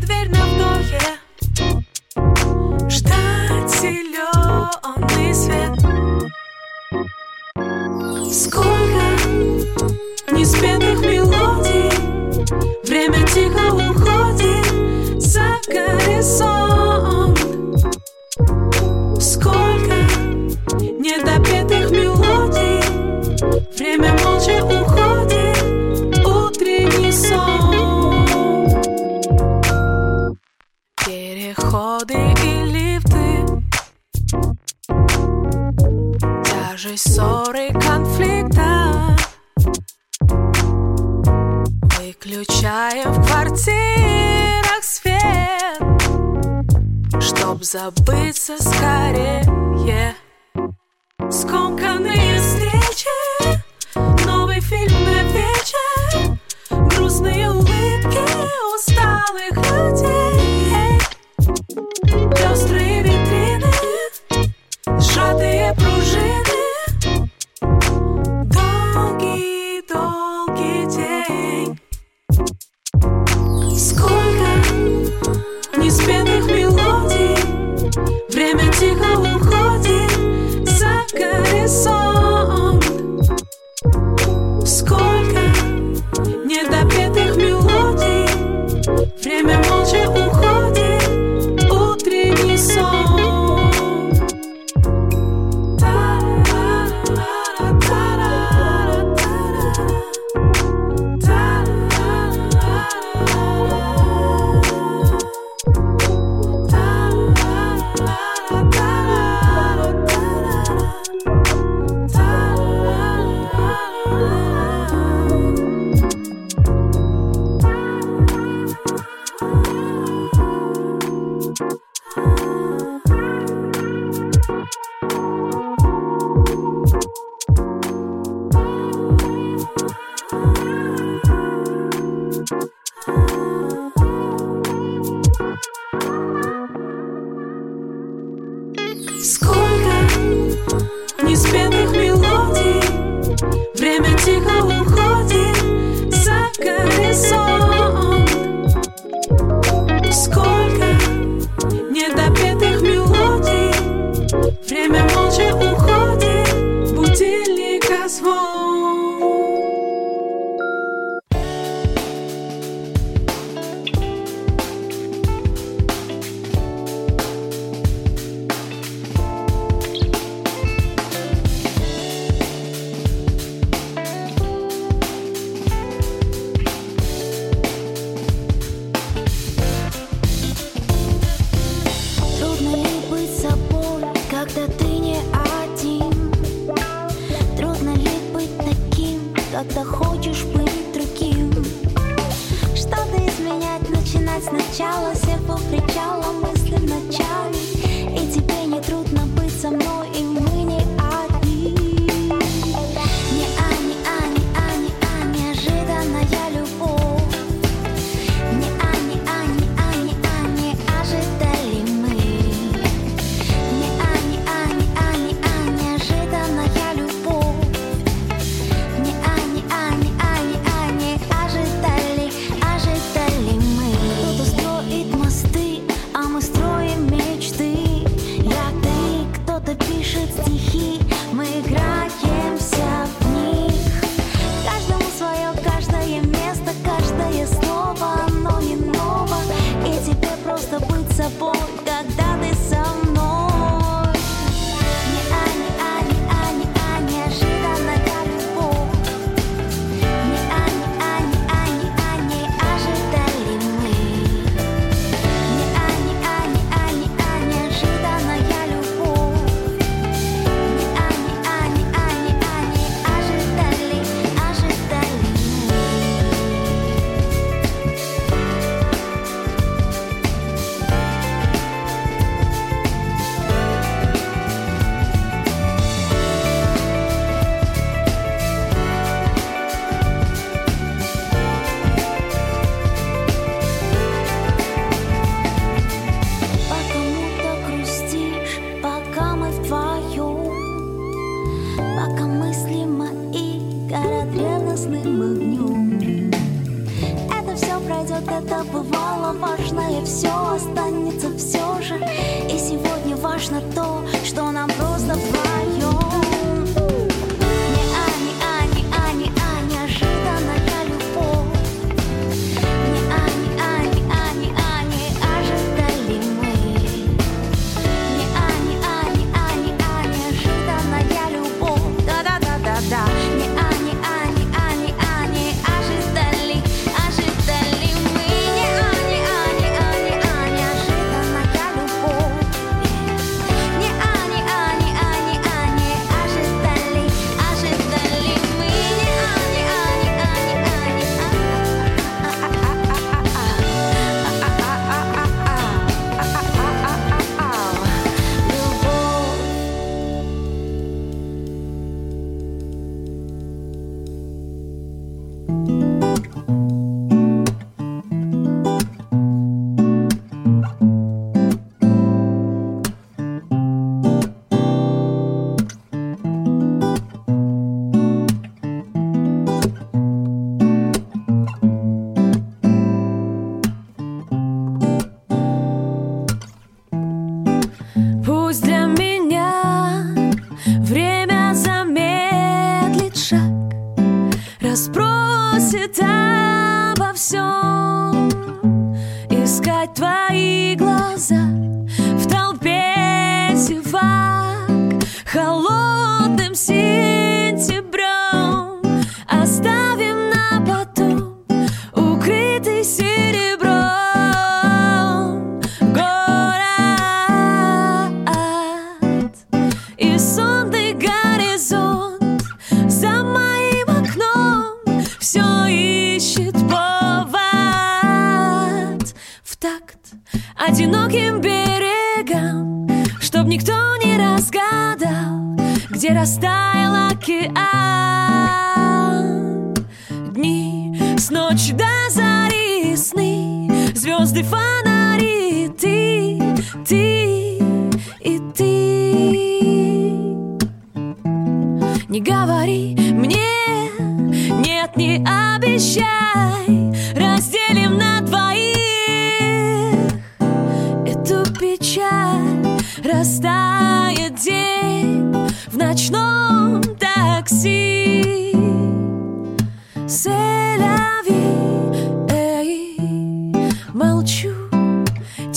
дверь на вдохе. Ждать зеленый свет. Сколько не спит Кто-то хочешь быть другим. Что-то изменять, начинать сначала Все по причалам мысли в начале. И тебе не трудно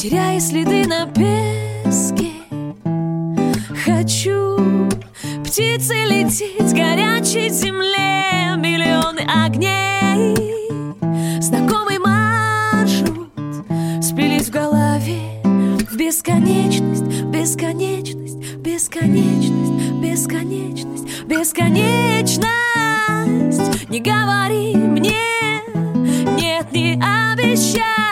теряя следы на песке. Хочу птицы лететь горячей земле, миллионы огней. Знакомый маршрут сплелись в голове в бесконечность, бесконечность, бесконечность, бесконечность, бесконечность. Не говори мне, нет, не обещай.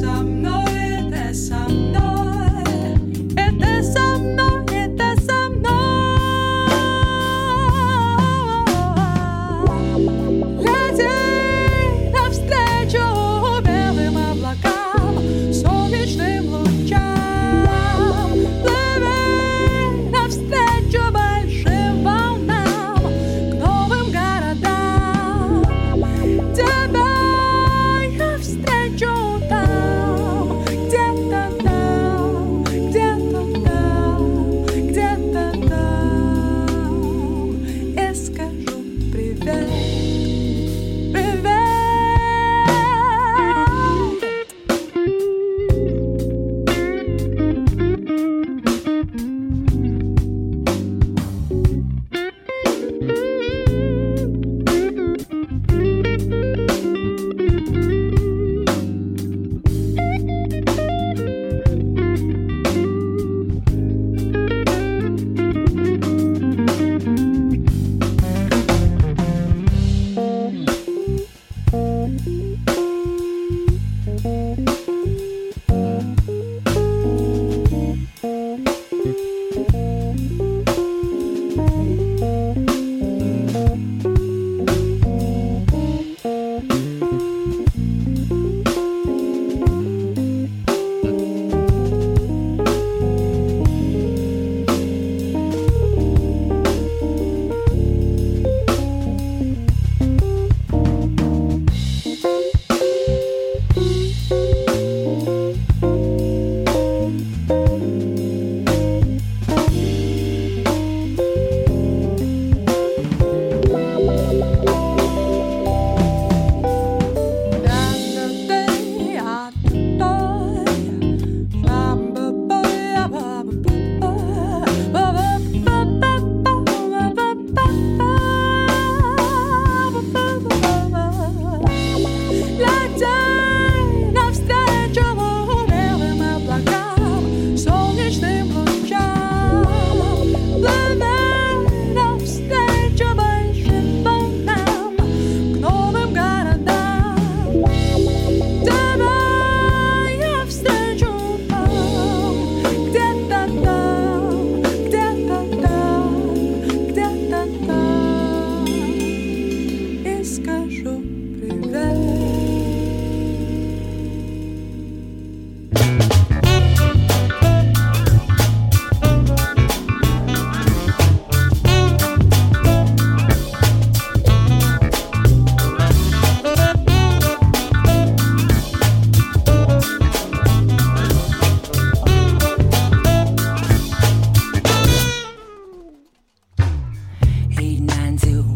some know it, there's some know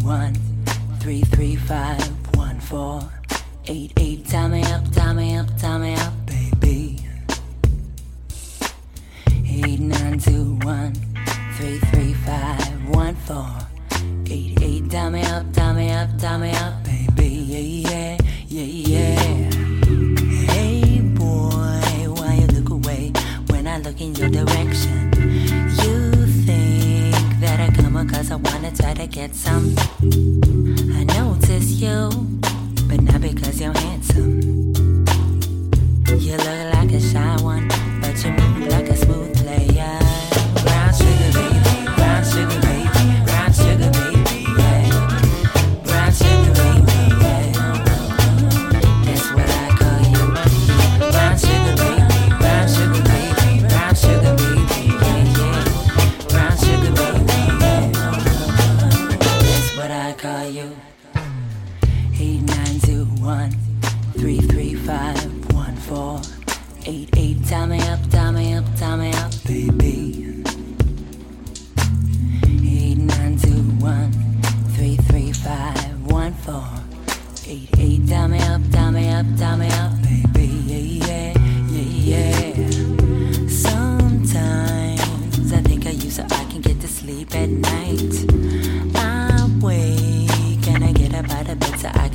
one three three five one four eight eight. Tie me up, tie me up, tie me up, baby. Eight nine two one three three five one four eight eight. Tie me up, tie me up, tie me up, baby. Yeah yeah yeah yeah. Hey boy, why you look away when I look in your direction? cause I wanna try to get some. I notice you, but not because you're handsome. You look like a shy one, but you move like a smooth.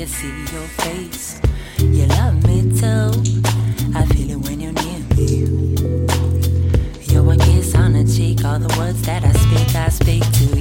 Can see your face. You love me too. I feel it when you're near me. You're a kiss on the cheek. All the words that I speak, I speak to you.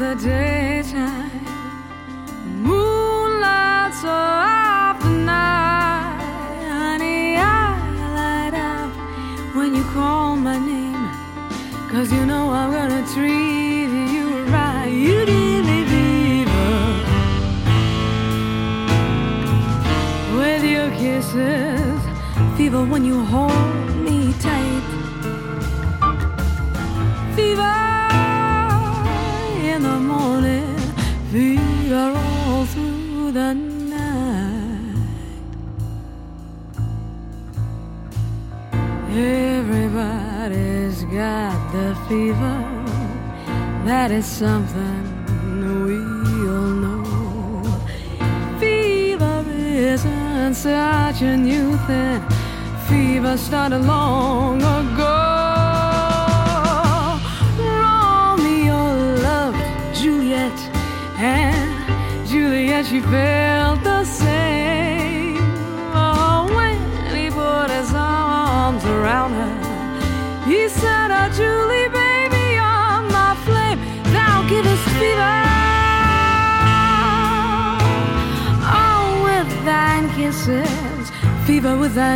The daytime, moonlights of the night. Honey, I light up when you call my name. Cause you know I'm gonna treat you right. You give me fever with your kisses, fever when you hold the night. Everybody's got the fever. That is something we all know. Fever isn't such a new thing. Fever started long ago.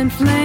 and flame.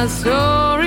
my soul.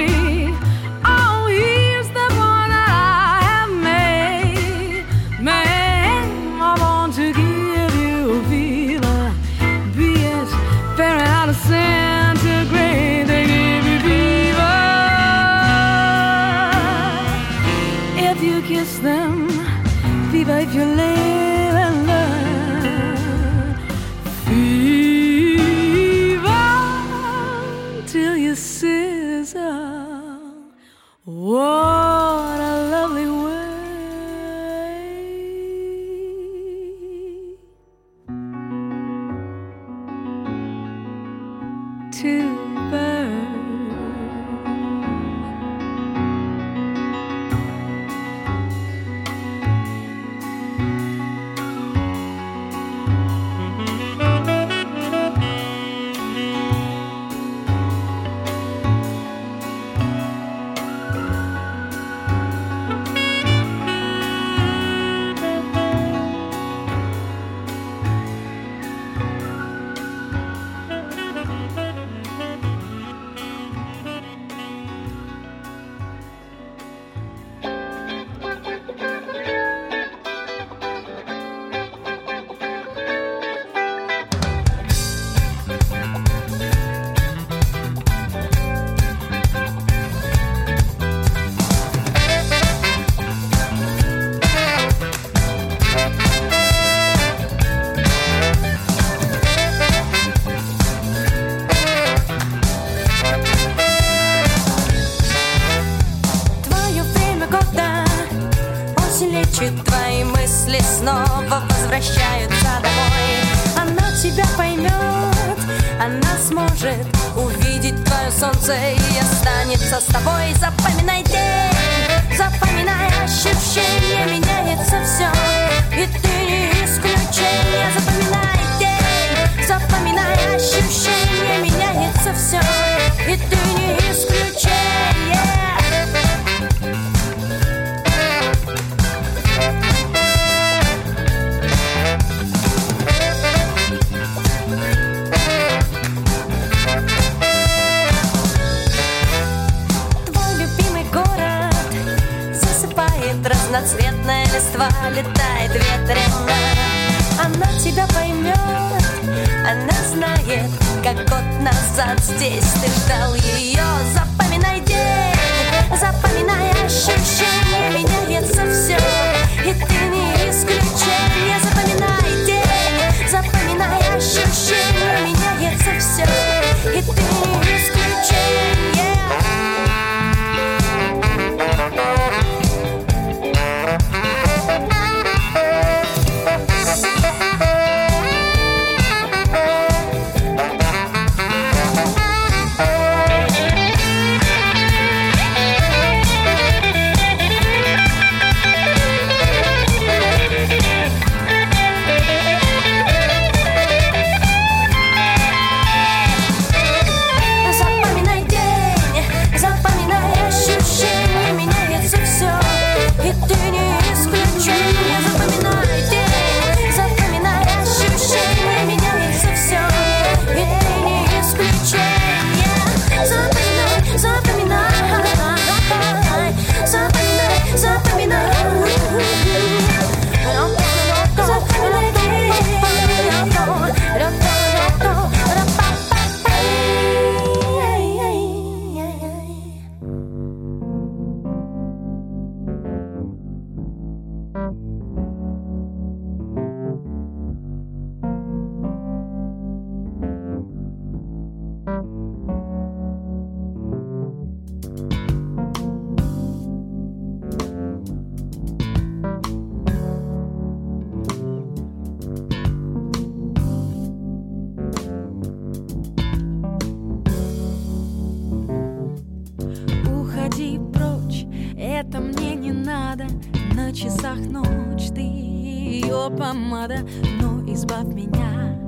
Часах ночь, ты ее помада Но избавь меня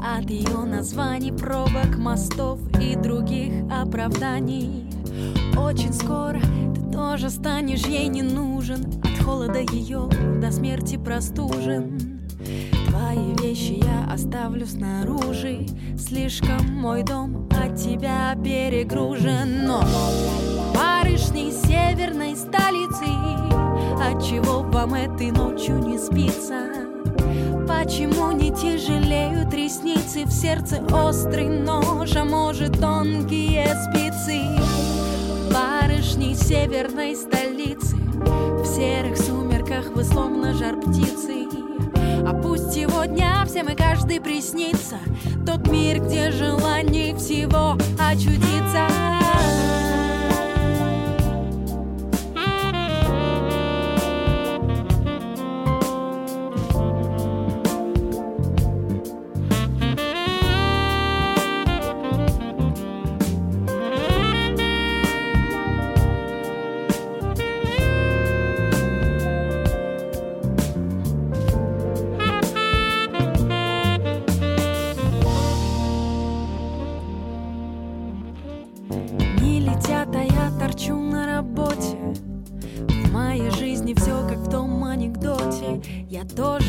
от ее названий Пробок, мостов и других оправданий. Очень скоро ты тоже станешь ей не нужен От холода ее до смерти простужен. Твои вещи я оставлю снаружи Слишком мой дом от тебя перегружен. Но барышни северной столицы Отчего вам этой ночью не спится? Почему не тяжелеют ресницы В сердце острый нож, а может тонкие спицы? Барышни северной столицы В серых сумерках вы словно жар птицы. А пусть сегодня всем и каждый приснится Тот мир, где желаний всего очутиться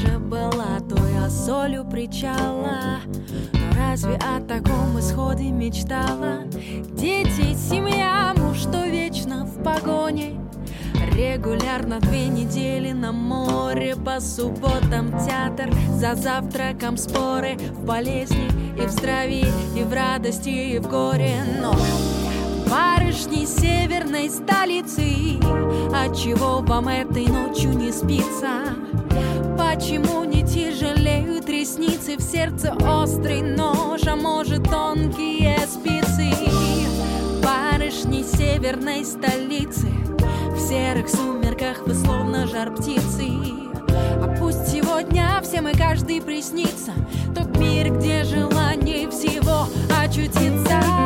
Тоже была той осолью причала Но разве о таком исходе мечтала? Дети, семья, муж, что вечно в погоне Регулярно две недели на море По субботам театр, за завтраком споры В болезни и в здравии, и в радости, и в горе Но барышни северной столицы Отчего вам этой ночью не спится? Почему не тяжелеют ресницы В сердце острый нож, а может тонкие спицы? Барышни северной столицы В серых сумерках вы словно жар птицы. А пусть сегодня всем и каждый приснится Тот мир, где желание всего очутиться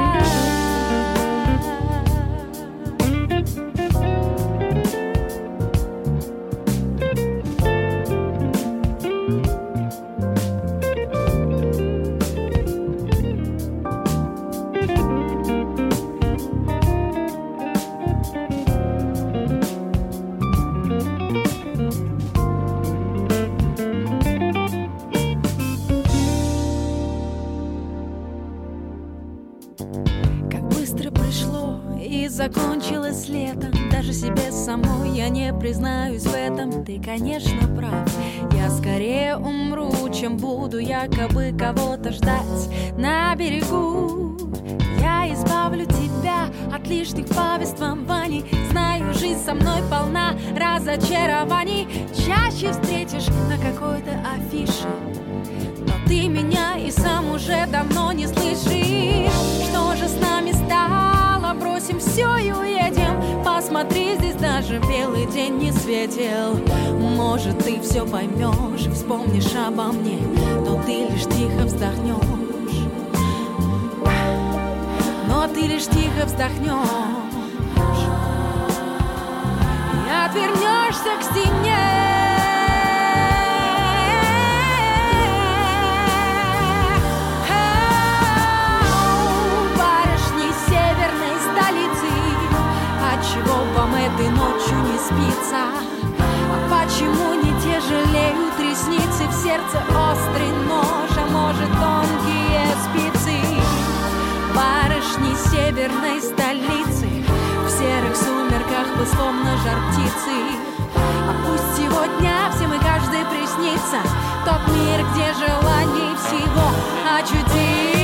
признаюсь в этом Ты, конечно, прав. Я скорее умру, чем буду якобы кого-то ждать на берегу. Я избавлю тебя от лишних повествований. Знаю, жизнь со мной полна разочарований. Чаще встретишь на какой-то афише но ты меня и сам уже давно не слышишь. Что же с нами стало? Бросим все и уедем. Посмотри, здесь даже белый день не светил. Может, ты все поймешь и вспомнишь обо мне Но ты лишь тихо вздохнешь Но ты лишь тихо вздохнешь И отвернешься к стене спится? А почему не тяжелеют ресницы В сердце острый нож, а может тонкие спицы? Барышни северной столицы В серых сумерках вы словно жар птицы А пусть сегодня всем и каждый приснится Тот мир, где желаний всего очутиться